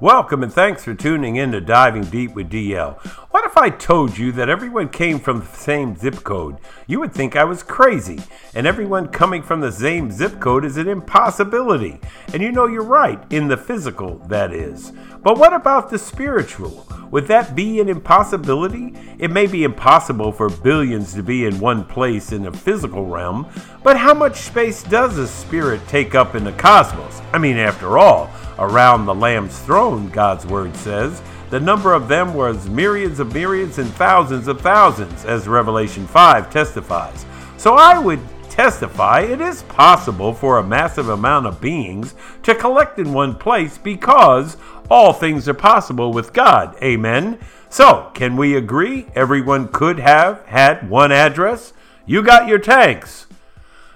Welcome and thanks for tuning in to Diving Deep with DL. What if I told you that everyone came from the same zip code? You would think I was crazy, and everyone coming from the same zip code is an impossibility. And you know you're right, in the physical, that is. But what about the spiritual? Would that be an impossibility? It may be impossible for billions to be in one place in the physical realm, but how much space does a spirit take up in the cosmos? I mean, after all, around the Lamb's throne, God's word says. The number of them was myriads of myriads and thousands of thousands, as Revelation 5 testifies. So I would testify it is possible for a massive amount of beings to collect in one place because all things are possible with God. Amen. So, can we agree everyone could have had one address? You got your tanks.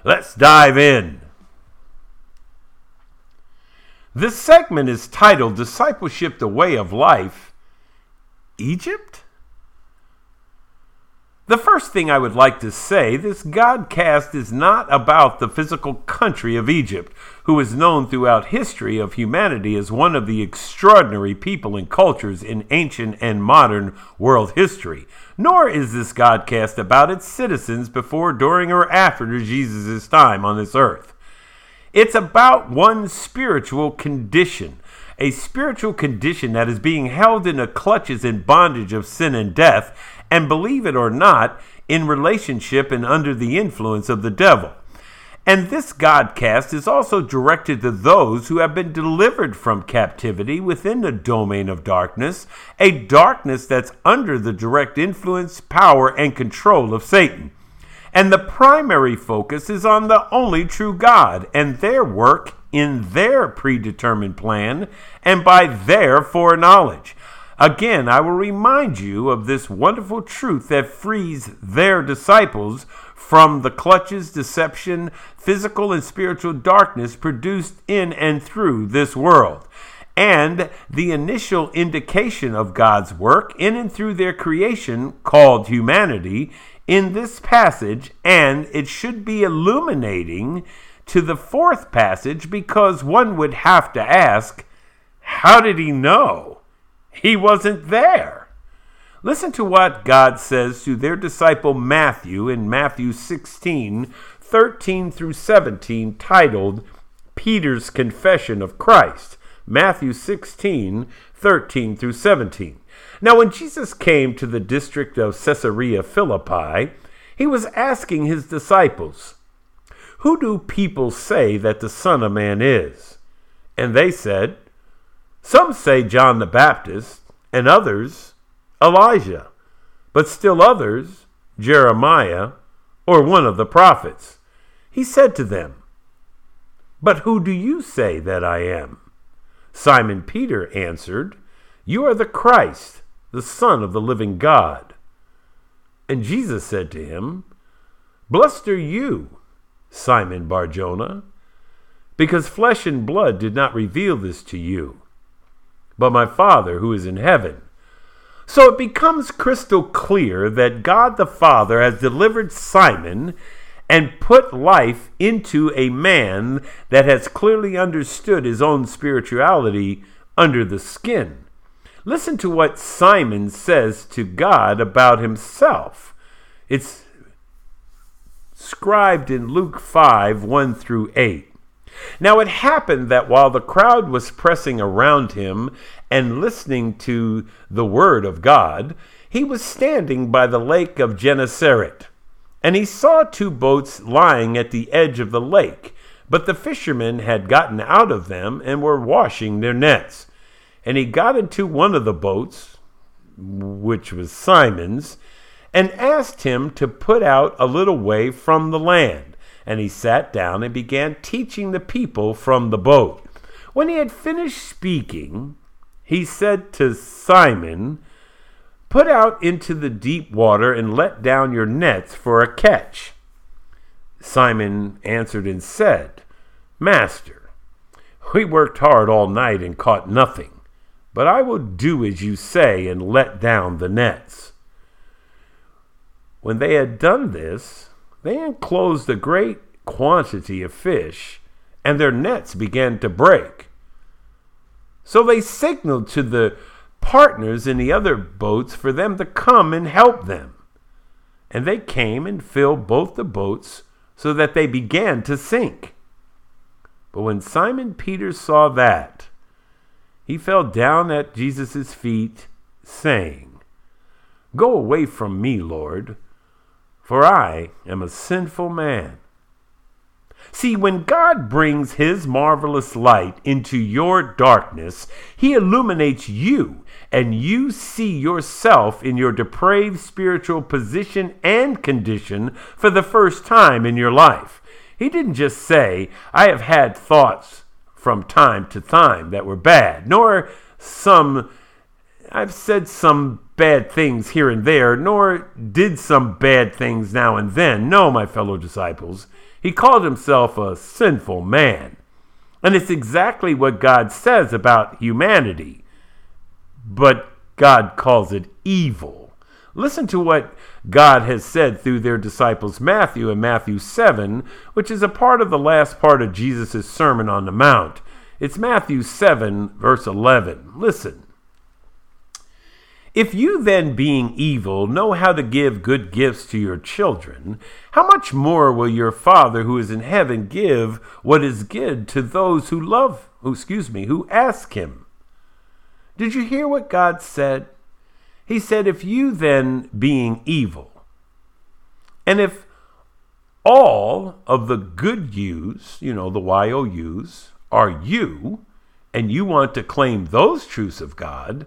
Let's dive in. This segment is titled Discipleship the Way of Life Egypt? The first thing I would like to say this Godcast is not about the physical country of Egypt, who is known throughout history of humanity as one of the extraordinary people and cultures in ancient and modern world history. Nor is this Godcast about its citizens before, during, or after Jesus' time on this earth. It's about one spiritual condition, a spiritual condition that is being held in the clutches and bondage of sin and death, and believe it or not, in relationship and under the influence of the devil. And this Godcast is also directed to those who have been delivered from captivity within the domain of darkness, a darkness that's under the direct influence, power, and control of Satan. And the primary focus is on the only true God and their work in their predetermined plan and by their foreknowledge. Again, I will remind you of this wonderful truth that frees their disciples from the clutches, deception, physical and spiritual darkness produced in and through this world. And the initial indication of God's work in and through their creation, called humanity, in this passage, and it should be illuminating to the fourth passage because one would have to ask, how did he know? He wasn't there. Listen to what God says to their disciple Matthew in Matthew 16, 13 through 17, titled Peter's Confession of Christ. Matthew 16, 13 through 17. Now, when Jesus came to the district of Caesarea Philippi, he was asking his disciples, Who do people say that the Son of Man is? And they said, Some say John the Baptist, and others, Elijah, but still others, Jeremiah, or one of the prophets. He said to them, But who do you say that I am? Simon Peter answered, You are the Christ the Son of the living God. And Jesus said to him, Blessed are you, Simon Barjona, because flesh and blood did not reveal this to you, but my Father who is in heaven. So it becomes crystal clear that God the Father has delivered Simon and put life into a man that has clearly understood his own spirituality under the skin. Listen to what Simon says to God about himself. It's scribed in Luke 5 1 through 8. Now it happened that while the crowd was pressing around him and listening to the word of God, he was standing by the lake of Gennesaret. And he saw two boats lying at the edge of the lake, but the fishermen had gotten out of them and were washing their nets. And he got into one of the boats, which was Simon's, and asked him to put out a little way from the land. And he sat down and began teaching the people from the boat. When he had finished speaking, he said to Simon, Put out into the deep water and let down your nets for a catch. Simon answered and said, Master, we worked hard all night and caught nothing. But I will do as you say and let down the nets. When they had done this, they enclosed a great quantity of fish, and their nets began to break. So they signaled to the partners in the other boats for them to come and help them. And they came and filled both the boats so that they began to sink. But when Simon Peter saw that, he fell down at Jesus' feet, saying, Go away from me, Lord, for I am a sinful man. See, when God brings His marvelous light into your darkness, He illuminates you, and you see yourself in your depraved spiritual position and condition for the first time in your life. He didn't just say, I have had thoughts from time to time that were bad, nor some, I've said some bad things here and there, nor did some bad things now and then. No, my fellow disciples. He called himself a sinful man. And it's exactly what God says about humanity. But God calls it evil. Listen to what God has said through their disciples Matthew in Matthew 7, which is a part of the last part of Jesus' Sermon on the Mount. It's Matthew 7, verse 11. Listen. If you then, being evil, know how to give good gifts to your children, how much more will your Father who is in heaven give what is good to those who love, who, excuse me, who ask him? Did you hear what God said? He said, If you then, being evil, and if all of the good yous, you know, the YOUs, are you, and you want to claim those truths of God,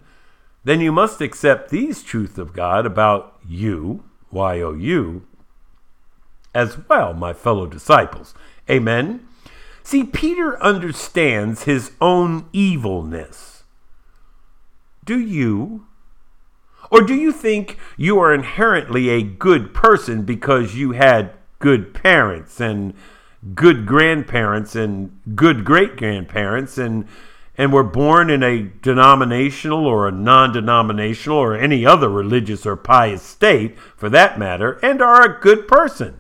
then you must accept these truths of God about you, Y O U, as well, my fellow disciples. Amen. See, Peter understands his own evilness. Do you? Or do you think you are inherently a good person because you had good parents and good grandparents and good great grandparents and and were born in a denominational or a non denominational or any other religious or pious state, for that matter, and are a good person.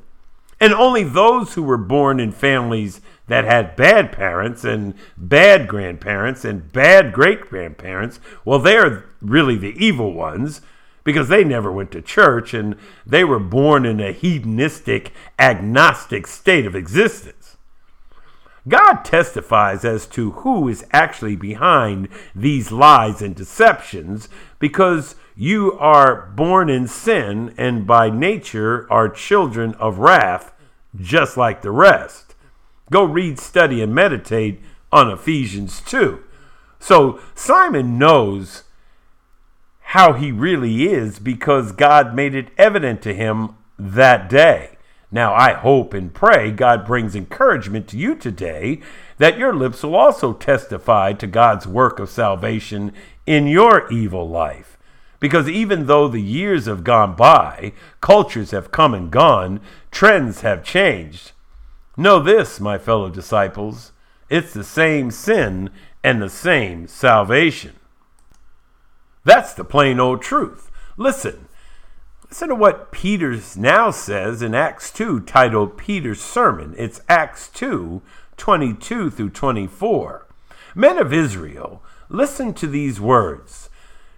And only those who were born in families that had bad parents and bad grandparents and bad great grandparents, well, they're really the evil ones because they never went to church and they were born in a hedonistic, agnostic state of existence. God testifies as to who is actually behind these lies and deceptions because you are born in sin and by nature are children of wrath, just like the rest. Go read, study, and meditate on Ephesians 2. So Simon knows how he really is because God made it evident to him that day. Now, I hope and pray God brings encouragement to you today that your lips will also testify to God's work of salvation in your evil life. Because even though the years have gone by, cultures have come and gone, trends have changed. Know this, my fellow disciples, it's the same sin and the same salvation. That's the plain old truth. Listen, Listen to what Peter now says in Acts 2, titled Peter's Sermon. It's Acts 2, 22 through 24. Men of Israel, listen to these words.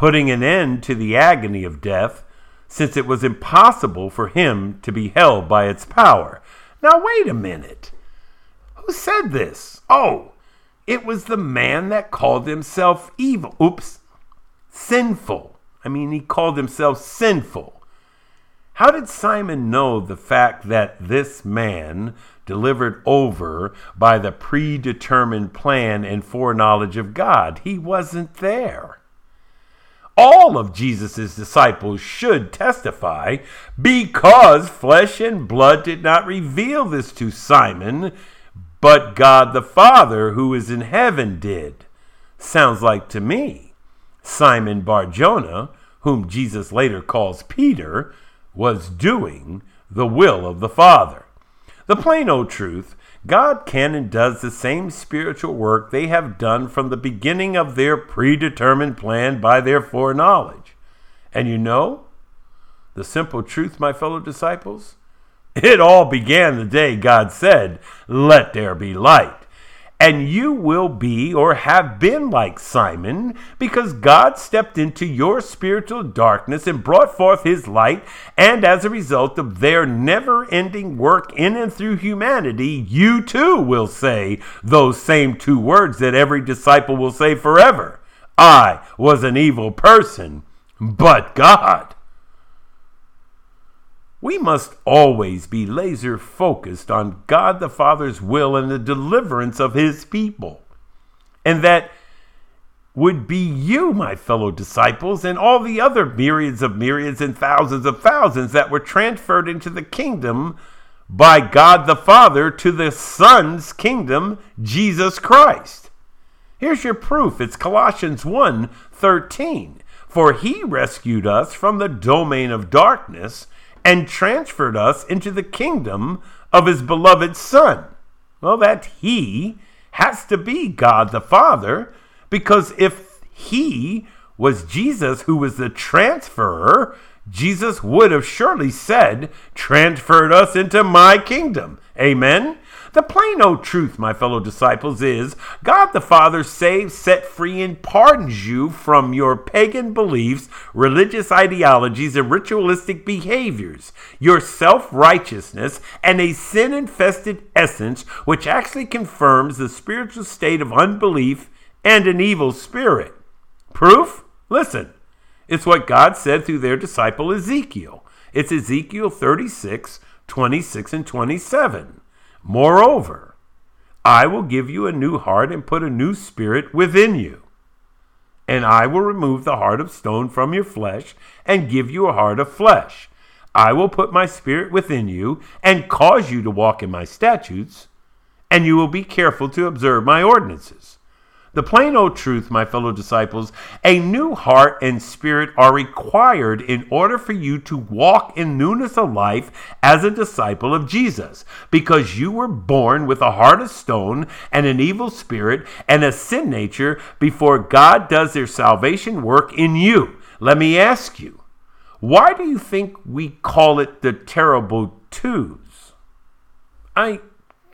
putting an end to the agony of death, since it was impossible for him to be held by its power. Now, wait a minute. Who said this? Oh, it was the man that called himself evil. Oops, sinful. I mean, he called himself sinful. How did Simon know the fact that this man, delivered over by the predetermined plan and foreknowledge of God, he wasn't there? All of Jesus' disciples should testify because flesh and blood did not reveal this to Simon, but God the Father who is in heaven did. Sounds like to me Simon Barjona, whom Jesus later calls Peter, was doing the will of the Father. The plain old truth God can and does the same spiritual work they have done from the beginning of their predetermined plan by their foreknowledge. And you know, the simple truth, my fellow disciples, it all began the day God said, Let there be light and you will be or have been like Simon, because God stepped into your spiritual darkness and brought forth his light, and as a result of their never ending work in and through humanity, you too will say those same two words that every disciple will say forever. I was an evil person, but God we must always be laser focused on God the Father's will and the deliverance of his people. And that would be you, my fellow disciples, and all the other myriads of myriads and thousands of thousands that were transferred into the kingdom by God the Father to the Son's kingdom, Jesus Christ. Here's your proof. It's Colossians 1 13. For he rescued us from the domain of darkness and transferred us into the kingdom of his beloved Son. Well, that he has to be God the Father, because if he was Jesus who was the transferer, Jesus would have surely said, Transferred us into my kingdom. Amen. The plain old truth, my fellow disciples, is God the Father saves, set free, and pardons you from your pagan beliefs, religious ideologies, and ritualistic behaviors, your self righteousness, and a sin infested essence, which actually confirms the spiritual state of unbelief and an evil spirit. Proof? Listen. It's what God said through their disciple Ezekiel. It's Ezekiel 36, 26, and 27. Moreover, I will give you a new heart and put a new spirit within you. And I will remove the heart of stone from your flesh and give you a heart of flesh. I will put my spirit within you and cause you to walk in my statutes, and you will be careful to observe my ordinances. The plain old truth, my fellow disciples, a new heart and spirit are required in order for you to walk in newness of life as a disciple of Jesus, because you were born with a heart of stone and an evil spirit and a sin nature before God does their salvation work in you. Let me ask you, why do you think we call it the terrible twos? I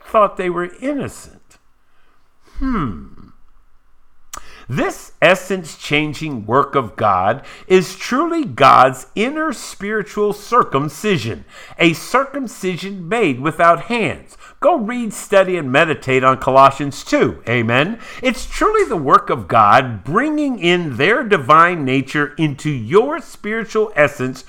thought they were innocent. Hmm. This essence changing work of God is truly God's inner spiritual circumcision, a circumcision made without hands. Go read, study, and meditate on Colossians 2. Amen. It's truly the work of God bringing in their divine nature into your spiritual essence.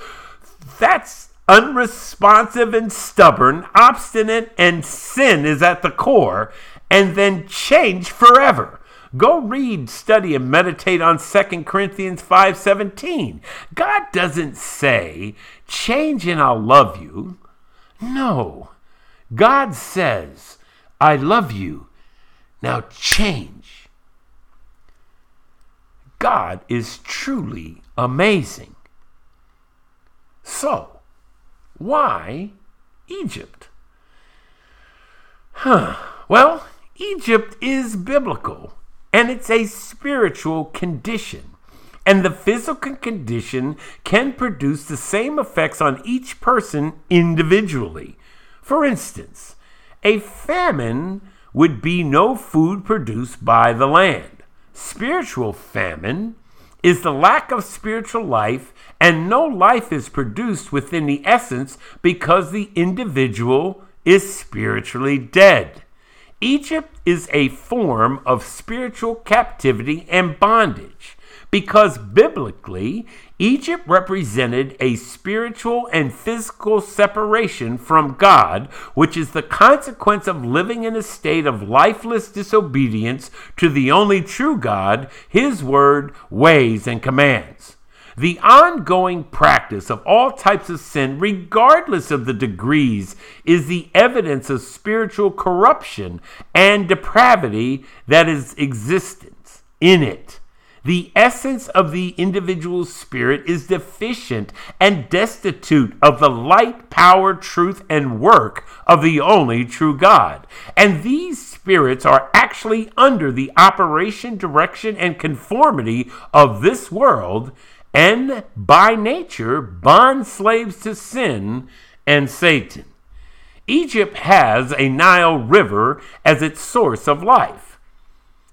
That's unresponsive and stubborn, obstinate, and sin is at the core, and then change forever. Go read, study, and meditate on 2 Corinthians 5:17. God doesn't say, change and I'll love you. No. God says, I love you. Now change. God is truly amazing. So, why Egypt? Huh. Well, Egypt is biblical and it's a spiritual condition. And the physical condition can produce the same effects on each person individually. For instance, a famine would be no food produced by the land. Spiritual famine is the lack of spiritual life, and no life is produced within the essence because the individual is spiritually dead. Egypt is a form of spiritual captivity and bondage because biblically, Egypt represented a spiritual and physical separation from God, which is the consequence of living in a state of lifeless disobedience to the only true God, His word, ways, and commands. The ongoing practice of all types of sin, regardless of the degrees, is the evidence of spiritual corruption and depravity that is existence in it. The essence of the individual's spirit is deficient and destitute of the light, power, truth, and work of the only true God. And these spirits are actually under the operation, direction, and conformity of this world, and by nature, bond slaves to sin and Satan. Egypt has a Nile River as its source of life.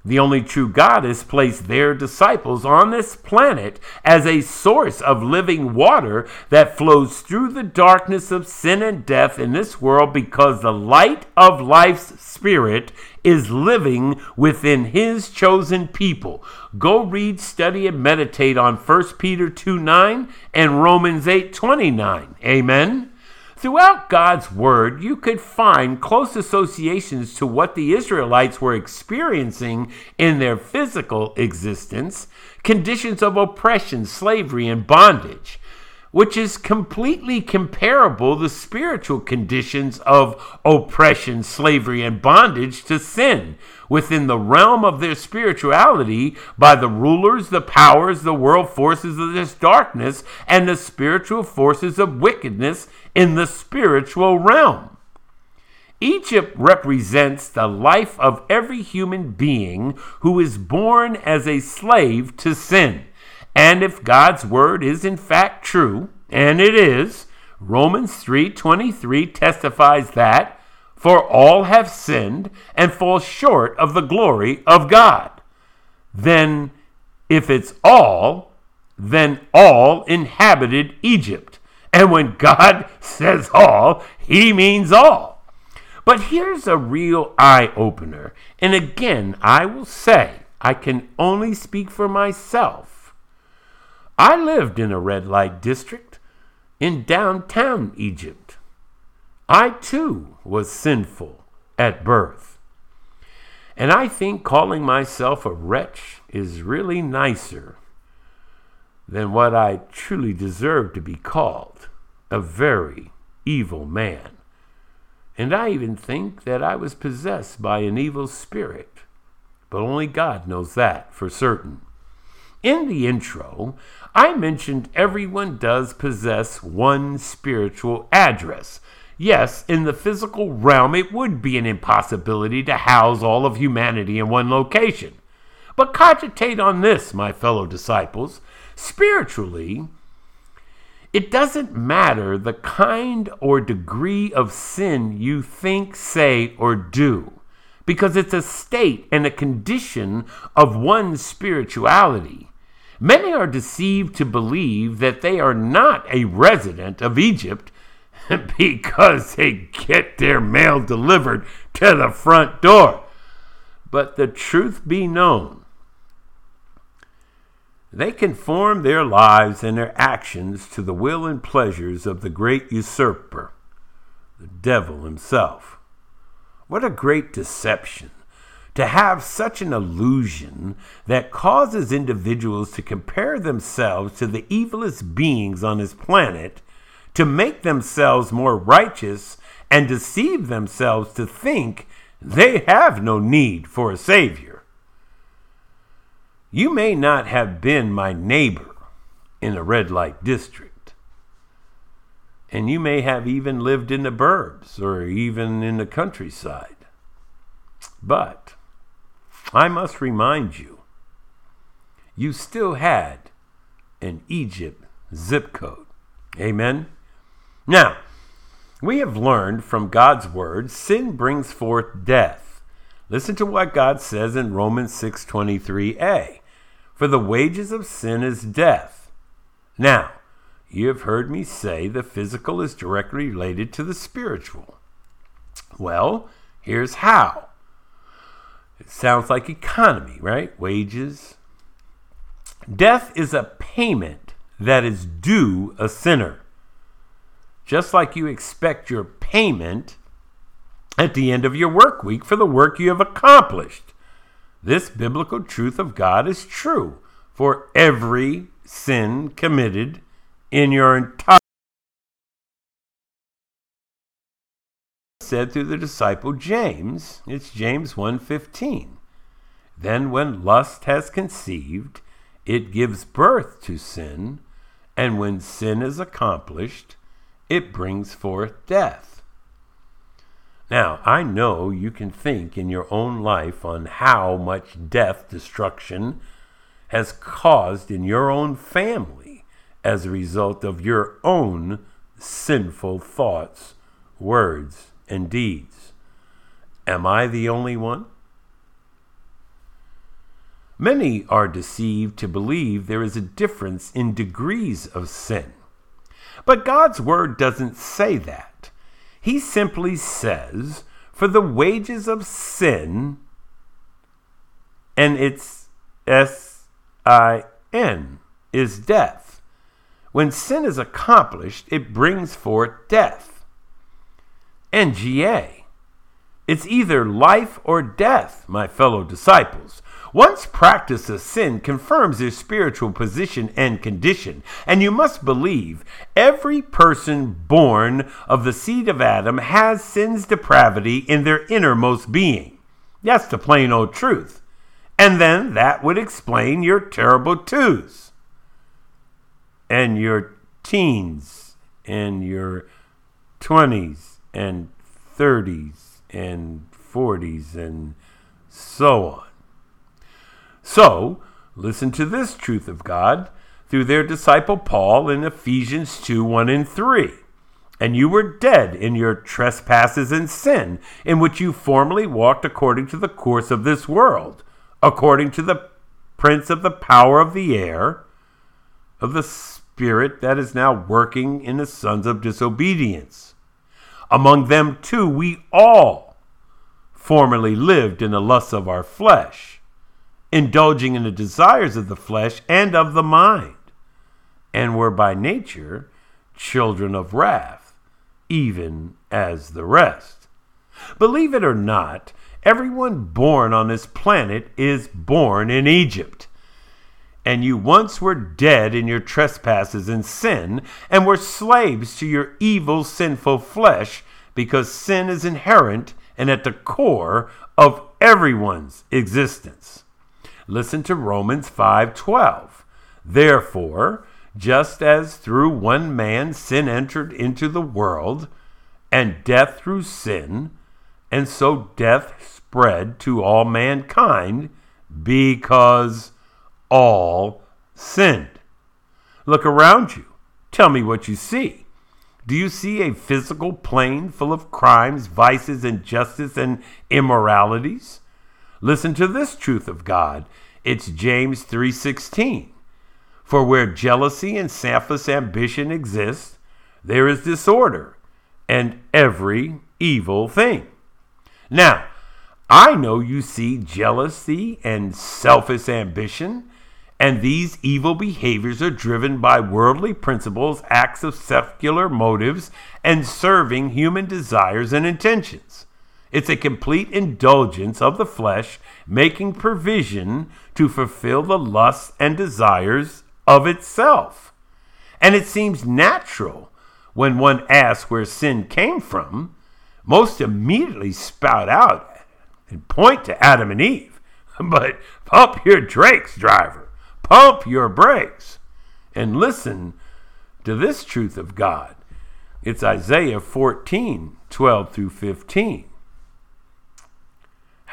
The only true God has placed their disciples on this planet as a source of living water that flows through the darkness of sin and death in this world because the light of life's spirit is living within his chosen people. Go read, study, and meditate on 1 Peter 2 9 and Romans 8 29. Amen. Throughout God's Word, you could find close associations to what the Israelites were experiencing in their physical existence conditions of oppression, slavery, and bondage, which is completely comparable the spiritual conditions of oppression, slavery, and bondage to sin within the realm of their spirituality by the rulers, the powers, the world forces of this darkness, and the spiritual forces of wickedness in the spiritual realm. Egypt represents the life of every human being who is born as a slave to sin. And if God's word is in fact true, and it is, Romans 3:23 testifies that for all have sinned and fall short of the glory of God. Then if it's all, then all inhabited Egypt. And when God says all, he means all. But here's a real eye opener. And again, I will say, I can only speak for myself. I lived in a red light district in downtown Egypt. I too was sinful at birth. And I think calling myself a wretch is really nicer than what I truly deserve to be called a very evil man. And I even think that I was possessed by an evil spirit, but only God knows that for certain. In the intro, I mentioned everyone does possess one spiritual address. Yes, in the physical realm, it would be an impossibility to house all of humanity in one location. But cogitate on this, my fellow disciples. Spiritually, it doesn't matter the kind or degree of sin you think, say, or do, because it's a state and a condition of one's spirituality. Many are deceived to believe that they are not a resident of Egypt because they get their mail delivered to the front door. But the truth be known, they conform their lives and their actions to the will and pleasures of the great usurper, the devil himself. What a great deception! To have such an illusion that causes individuals to compare themselves to the evilest beings on this planet, to make themselves more righteous, and deceive themselves to think they have no need for a Savior. You may not have been my neighbor in a red light district. And you may have even lived in the burbs or even in the countryside. But I must remind you, you still had an Egypt zip code. Amen? Now, we have learned from God's word sin brings forth death. Listen to what God says in Romans 6:23a. For the wages of sin is death. Now, you have heard me say the physical is directly related to the spiritual. Well, here's how. It sounds like economy, right? Wages. Death is a payment that is due a sinner. Just like you expect your payment at the end of your work week for the work you have accomplished. This biblical truth of God is true for every sin committed in your entire said through the disciple James it's James 1:15 Then when lust has conceived it gives birth to sin, and when sin is accomplished, it brings forth death. Now, I know you can think in your own life on how much death, destruction has caused in your own family as a result of your own sinful thoughts, words, and deeds. Am I the only one? Many are deceived to believe there is a difference in degrees of sin. But God's Word doesn't say that. He simply says, For the wages of sin, and it's S I N, is death. When sin is accomplished, it brings forth death. NGA. It's either life or death, my fellow disciples. One's practice of sin confirms their spiritual position and condition, and you must believe every person born of the seed of Adam has sin's depravity in their innermost being. That's the plain old truth. And then that would explain your terrible twos and your teens and your 20s and 30s and 40s and so on. So, listen to this truth of God through their disciple Paul in Ephesians 2 1 and 3. And you were dead in your trespasses and sin, in which you formerly walked according to the course of this world, according to the prince of the power of the air, of the spirit that is now working in the sons of disobedience. Among them, too, we all formerly lived in the lusts of our flesh indulging in the desires of the flesh and of the mind, and were by nature children of wrath, even as the rest. Believe it or not, everyone born on this planet is born in Egypt. And you once were dead in your trespasses and sin, and were slaves to your evil, sinful flesh, because sin is inherent and at the core of everyone's existence. Listen to Romans 5:12. Therefore, just as through one man sin entered into the world, and death through sin, and so death spread to all mankind because all sinned. Look around you. Tell me what you see. Do you see a physical plane full of crimes, vices, injustice, and immoralities? Listen to this truth of God. It's James 3:16. For where jealousy and selfish ambition exist, there is disorder and every evil thing. Now, I know you see jealousy and selfish ambition, and these evil behaviors are driven by worldly principles, acts of secular motives, and serving human desires and intentions. It's a complete indulgence of the flesh, making provision to fulfill the lusts and desires of itself. And it seems natural when one asks where sin came from, most immediately spout out and point to Adam and Eve. But pump your Drake's driver. Pump your brakes. And listen to this truth of God. It's Isaiah 14, 12 through 15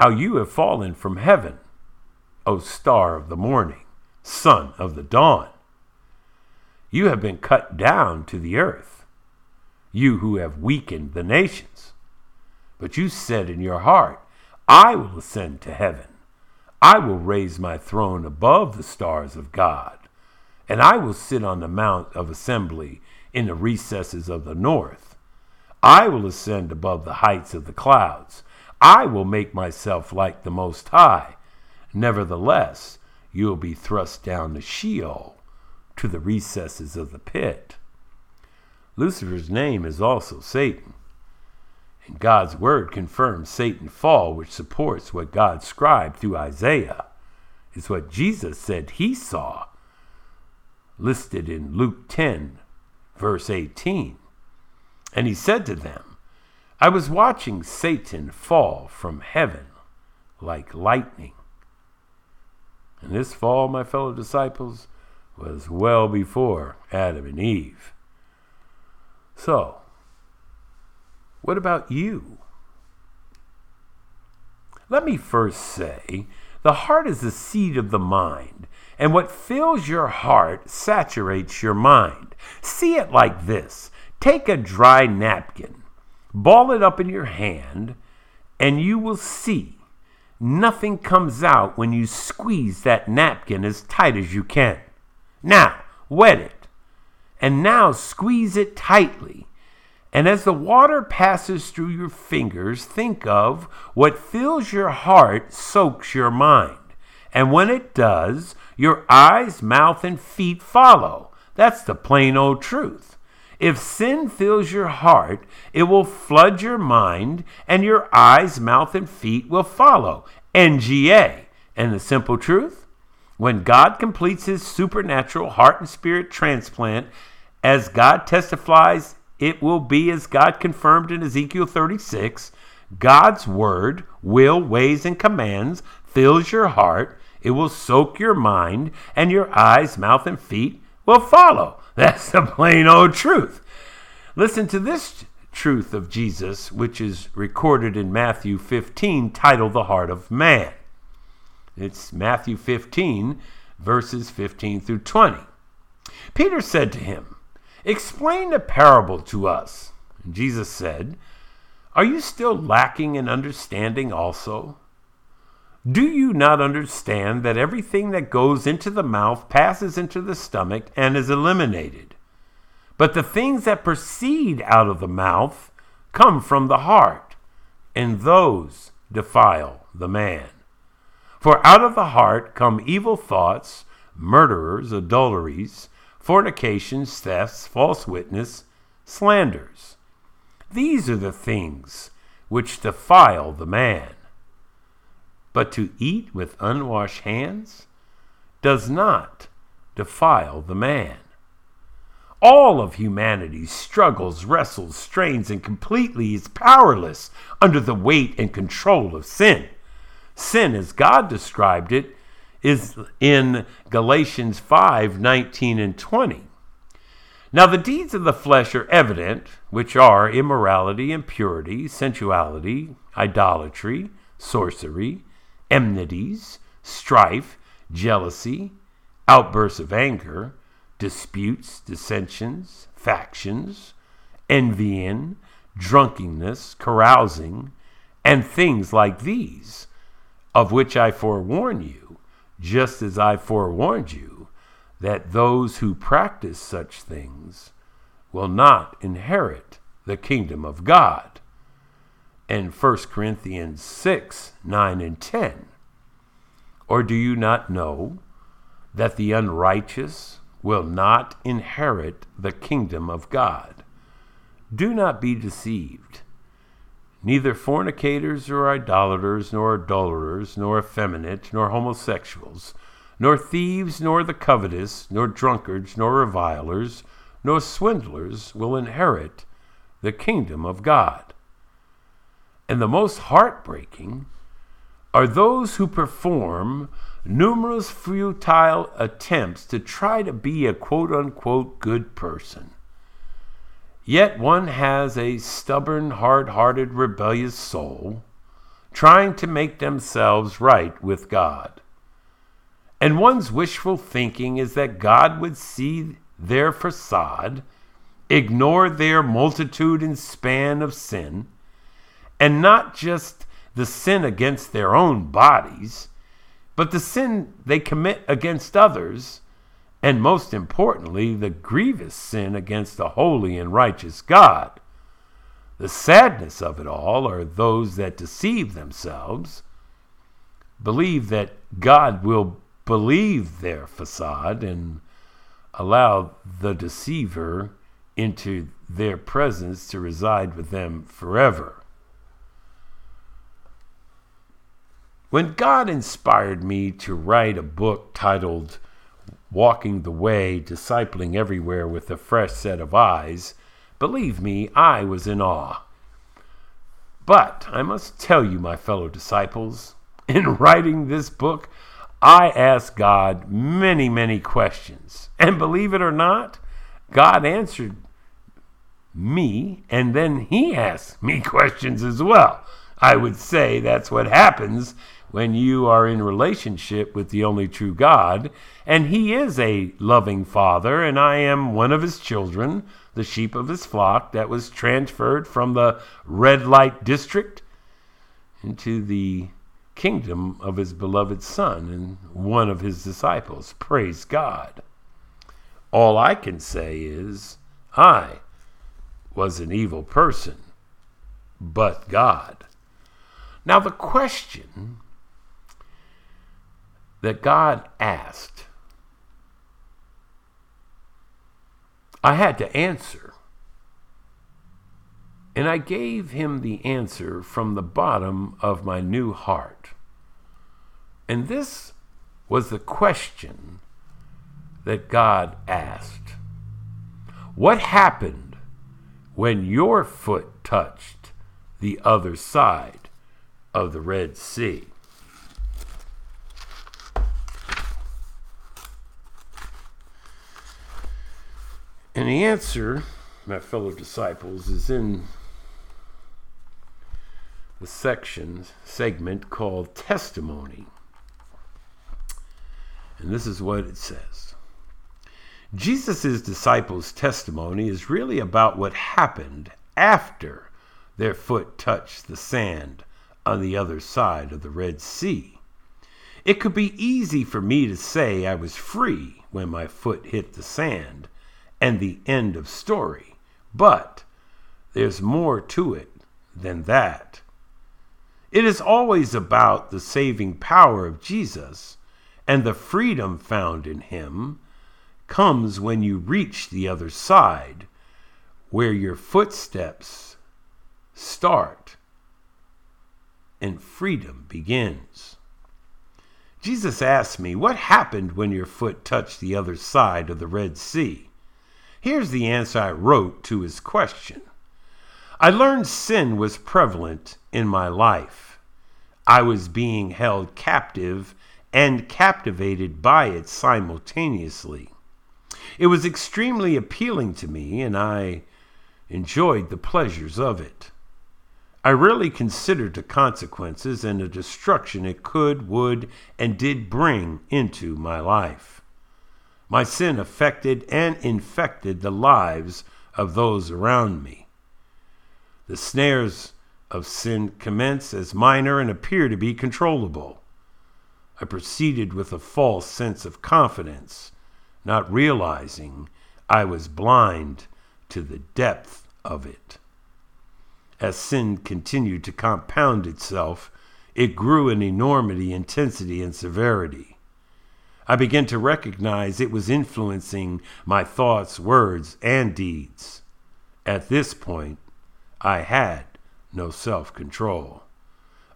how you have fallen from heaven, O star of the morning, son of the dawn. You have been cut down to the earth, you who have weakened the nations. But you said in your heart, I will ascend to heaven. I will raise my throne above the stars of God, and I will sit on the mount of assembly in the recesses of the north. I will ascend above the heights of the clouds. I will make myself like the Most High. Nevertheless, you will be thrust down to Sheol, to the recesses of the pit. Lucifer's name is also Satan. And God's word confirms Satan's fall, which supports what God scribed through Isaiah. It's what Jesus said he saw, listed in Luke 10, verse 18. And he said to them, I was watching Satan fall from heaven like lightning. And And this fall, my fellow disciples, was well before Adam and Eve. So, what about you? Let me first say the heart is the seat of the mind, and what fills your heart saturates your mind. See it like this take a dry napkin, ball it up in your hand, and you will see nothing comes out when you squeeze that napkin as tight as you can. Now, wet it, and now squeeze it tightly. And as the water passes through your fingers, think of what fills your heart soaks your mind. And when it does, your eyes, mouth, and feet follow. That's the plain old truth. If sin fills your heart, it will flood your mind, and your eyes, mouth, and feet will follow. NGA. And the simple truth? When God completes his supernatural heart and spirit transplant, as God testifies, it will be as God confirmed in Ezekiel 36. God's word, will, ways, and commands fills your heart. It will soak your mind, and your eyes, mouth, and feet will follow. That's the plain old truth. Listen to this truth of Jesus, which is recorded in Matthew 15, titled The Heart of Man. It's Matthew 15, verses 15 through 20. Peter said to him, Explain the parable to us. Jesus said, Are you still lacking in understanding also? Do you not understand that everything that goes into the mouth passes into the stomach and is eliminated? But the things that proceed out of the mouth come from the heart, and those defile the man. For out of the heart come evil thoughts, murderers, adulteries, fornications, thefts, false witness, slanders. These are the things which defile the man. But to eat with unwashed hands does not defile the man. All of humanity struggles, wrestles, strains, and completely is powerless under the weight and control of sin. Sin, as God described it, is in Galatians 5 19 and 20. Now, the deeds of the flesh are evident, which are immorality, impurity, sensuality, idolatry, sorcery, enmities, strife, jealousy, outbursts of anger, disputes, dissensions, factions, envying, drunkenness, carousing, and things like these of which I forewarn you, just as I forewarned you, that those who practice such things will not inherit the kingdom of God. And 1 Corinthians 6 9 and 10. Or do you not know that the unrighteous will not inherit the kingdom of God? Do not be deceived. Neither fornicators nor idolaters, nor adulterers, nor effeminate, nor homosexuals, nor thieves, nor the covetous, nor drunkards, nor revilers, nor swindlers will inherit the kingdom of God. And the most heartbreaking are those who perform numerous futile attempts to try to be a quote unquote good person Yet one has a stubborn, hard hearted, rebellious soul trying to make themselves right with God. And one's wishful thinking is that God would see their facade, ignore their multitude and span of sin, and not just the sin against their own bodies, but the sin they commit against others and most importantly, the grievous sin against the holy and righteous God. The sadness of it all are those that deceive themselves, believe that God will believe their facade and allow the deceiver into their presence to reside with them forever. When God inspired me to write a book titled walking the way, discipling everywhere with a fresh set of eyes, believe me, I was in awe. But I must tell you, my fellow disciples, in writing this book, I asked God many, many questions. And believe it or not, God answered me, and then He asked me questions as well. I would say that's what happens when you are in relationship with the only true God, and He is a loving Father, and I am one of His children, the sheep of His flock that was transferred from the red light district into the kingdom of His beloved Son and one of His disciples. Praise God. All I can say is, I was an evil person, but God. Now, the question that God asked, I had to answer. And I gave him the answer from the bottom of my new heart. And this was the question that God asked What happened when your foot touched the other side of the Red Sea? And the answer, my fellow disciples, is in the section, segment called Testimony. And this is what it says Jesus' disciples' testimony is really about what happened after their foot touched the sand on the other side of the Red Sea. It could be easy for me to say I was free when my foot hit the sand and the end of story. But there's more to it than that. It is always about the saving power of Jesus, and the freedom found in him comes when you reach the other side, where your footsteps start and freedom begins. Jesus asked me, What happened when your foot touched the other side of the Red Sea? Here's the answer I wrote to his question I learned sin was prevalent in my life. I was being held captive and captivated by it simultaneously. It was extremely appealing to me, and I enjoyed the pleasures of it. I really considered the consequences and the destruction it could, would, and did bring into my life. My sin affected and infected the lives of those around me. The snares of sin commence as minor and appear to be controllable. I proceeded with a false sense of confidence, not realizing I was blind to the depth of it. As sin continued to compound itself, it grew in enormity, intensity, and severity. I began to recognize it was influencing my thoughts, words, and deeds. At this point, I had no self control.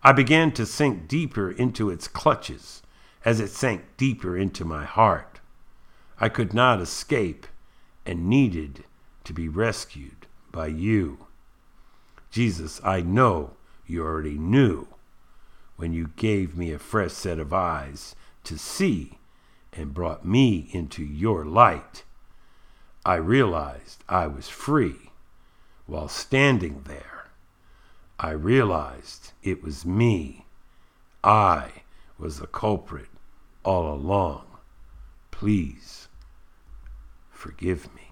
I began to sink deeper into its clutches as it sank deeper into my heart. I could not escape and needed to be rescued by you. Jesus, I know you already knew when you gave me a fresh set of eyes to see and brought me into your light, I realized I was free. While standing there, I realized it was me. I was the culprit all along. Please forgive me.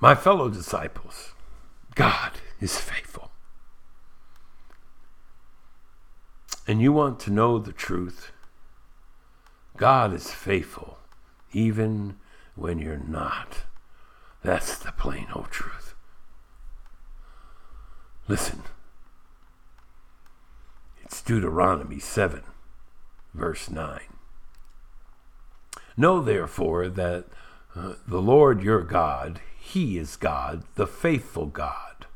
My fellow disciples, God is faithful. And you want to know the truth? God is faithful even when you're not. That's the plain old truth. Listen. It's Deuteronomy 7, verse 9. Know therefore that uh, the Lord your God, he is God, the faithful God,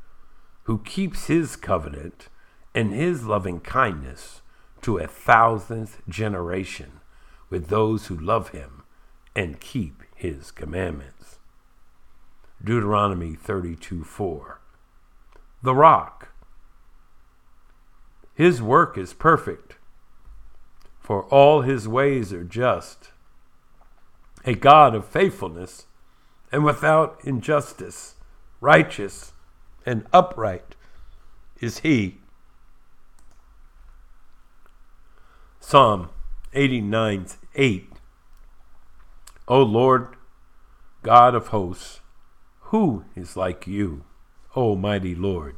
who keeps his covenant and his loving kindness to a thousandth generation with those who love him and keep his commandments. Deuteronomy 32 4. The rock. His work is perfect, for all his ways are just. A God of faithfulness and without injustice, righteous and upright is he. Psalm 89 8. O Lord, God of hosts, who is like you, O mighty Lord?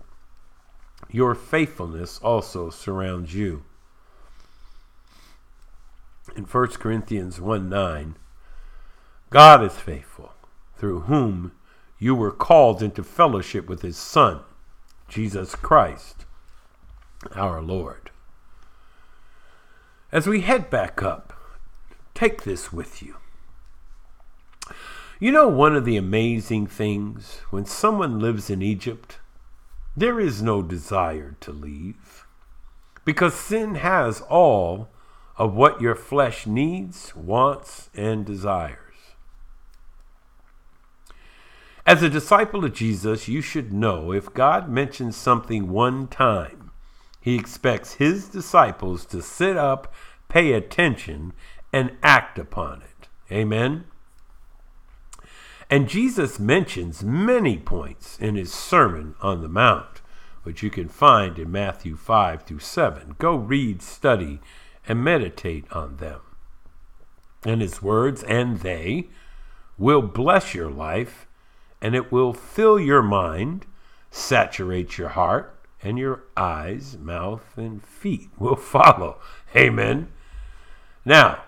Your faithfulness also surrounds you. In 1 Corinthians 1 9, God is faithful through whom you were called into fellowship with his Son, Jesus Christ, our Lord. As we head back up, take this with you. You know, one of the amazing things when someone lives in Egypt, there is no desire to leave because sin has all of what your flesh needs, wants, and desires. As a disciple of Jesus, you should know if God mentions something one time, he expects his disciples to sit up, pay attention, and act upon it. Amen? And Jesus mentions many points in his Sermon on the Mount, which you can find in Matthew 5 through 7. Go read, study, and meditate on them. And his words, and they, will bless your life and it will fill your mind, saturate your heart, and your eyes, mouth, and feet will follow. Amen. Now,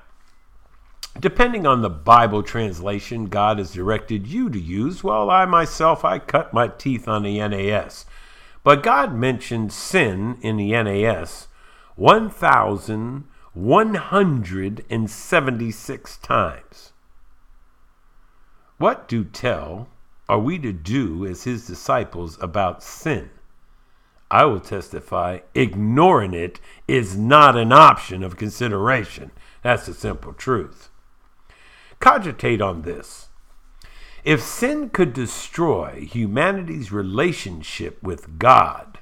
depending on the Bible translation God has directed you to use, well, I myself, I cut my teeth on the NAS. But God mentioned sin in the NAS 1,176 times. What do tell are we to do as his disciples about sin? I will testify ignoring it is not an option of consideration. That's the simple truth. Cogitate on this. If sin could destroy humanity's relationship with God,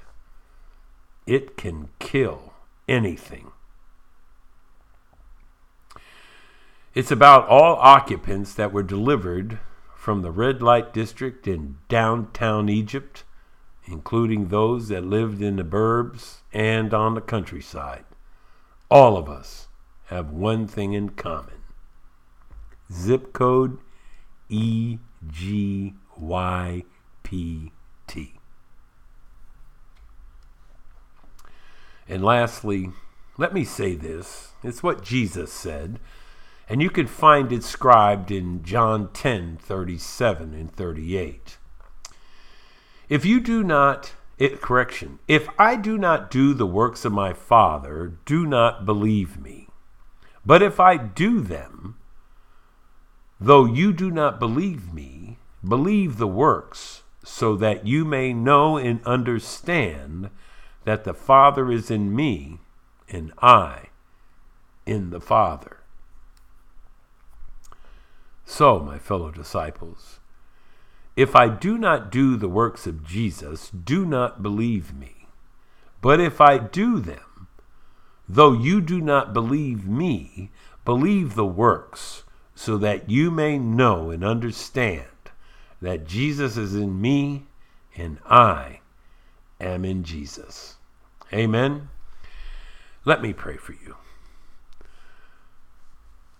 it can kill anything. It's about all occupants that were delivered from the red light district in downtown Egypt, including those that lived in the burbs and on the countryside. All of us have one thing in common zip code EGYPT. And lastly, let me say this it's what Jesus said and you can find it scribed in John 10 37 and 38. If you do not, it, correction, if I do not do the works of my Father, do not believe me. But if I do them, though you do not believe me, believe the works, so that you may know and understand that the Father is in me, and I in the Father. So, my fellow disciples, if I do not do the works of Jesus, do not believe me. But if I do them, though you do not believe me, believe the works, so that you may know and understand that Jesus is in me and I am in Jesus. Amen. Let me pray for you.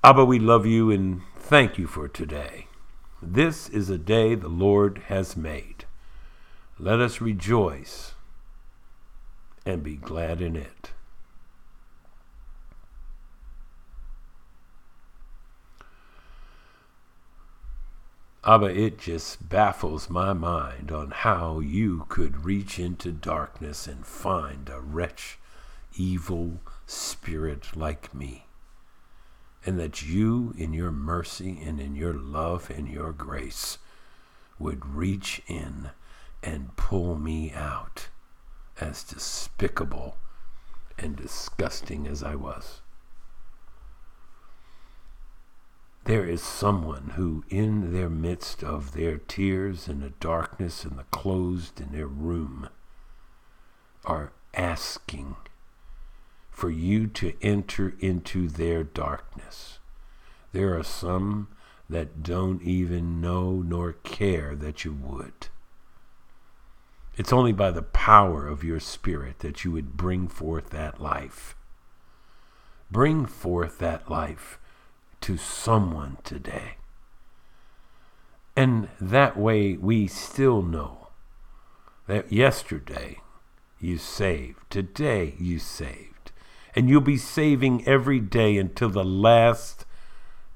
Abba, we love you and thank you for today. This is a day the Lord has made. Let us rejoice and be glad in it. Abba, it just baffles my mind on how you could reach into darkness and find a wretch, evil spirit like me and that you, in your mercy and in your love and your grace, would reach in and pull me out, as despicable and disgusting as I was. There is someone who, in their midst of their tears and the darkness and the closed in their room, are asking for you to enter into their darkness. There are some that don't even know nor care that you would. It's only by the power of your spirit that you would bring forth that life. Bring forth that life to someone today. And that way we still know that yesterday you saved, today you saved, and you'll be saving every day until the last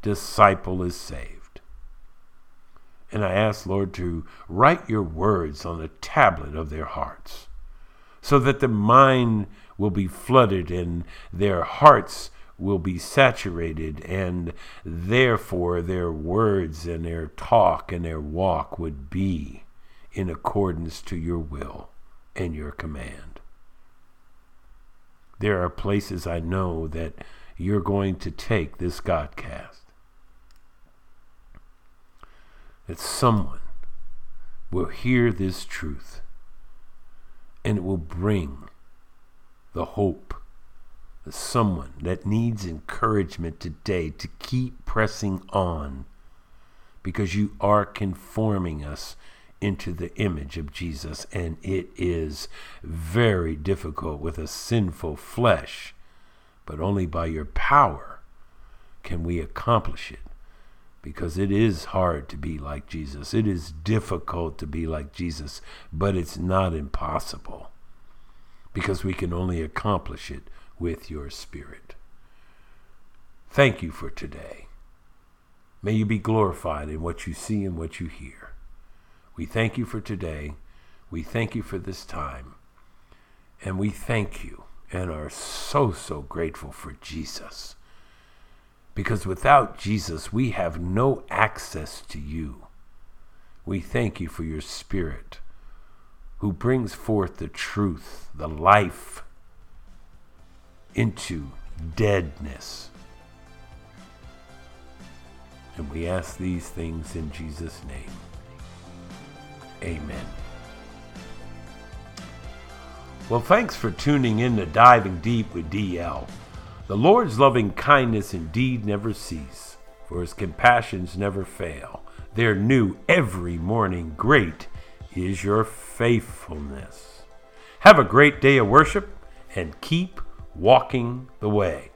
disciple is saved. And I ask, Lord, to write your words on the tablet of their hearts so that their mind will be flooded and their hearts will be saturated, and therefore their words and their talk and their walk would be in accordance to your will and your command. There are places I know that you're going to take this Godcast. That someone will hear this truth and it will bring the hope that someone that needs encouragement today to keep pressing on because you are conforming us into the image of Jesus. And it is very difficult with a sinful flesh, but only by your power can we accomplish it. Because it is hard to be like Jesus. It is difficult to be like Jesus, but it's not impossible. Because we can only accomplish it with your spirit. Thank you for today. May you be glorified in what you see and what you hear. We thank you for today. We thank you for this time. And we thank you and are so, so grateful for Jesus. Because without Jesus, we have no access to you. We thank you for your Spirit who brings forth the truth, the life, into deadness. And we ask these things in Jesus' name. Amen. Well, thanks for tuning in to Diving Deep with DL. The Lord's loving kindness indeed never cease, for his compassions never fail. They're new every morning. Great is your faithfulness. Have a great day of worship and keep walking the way.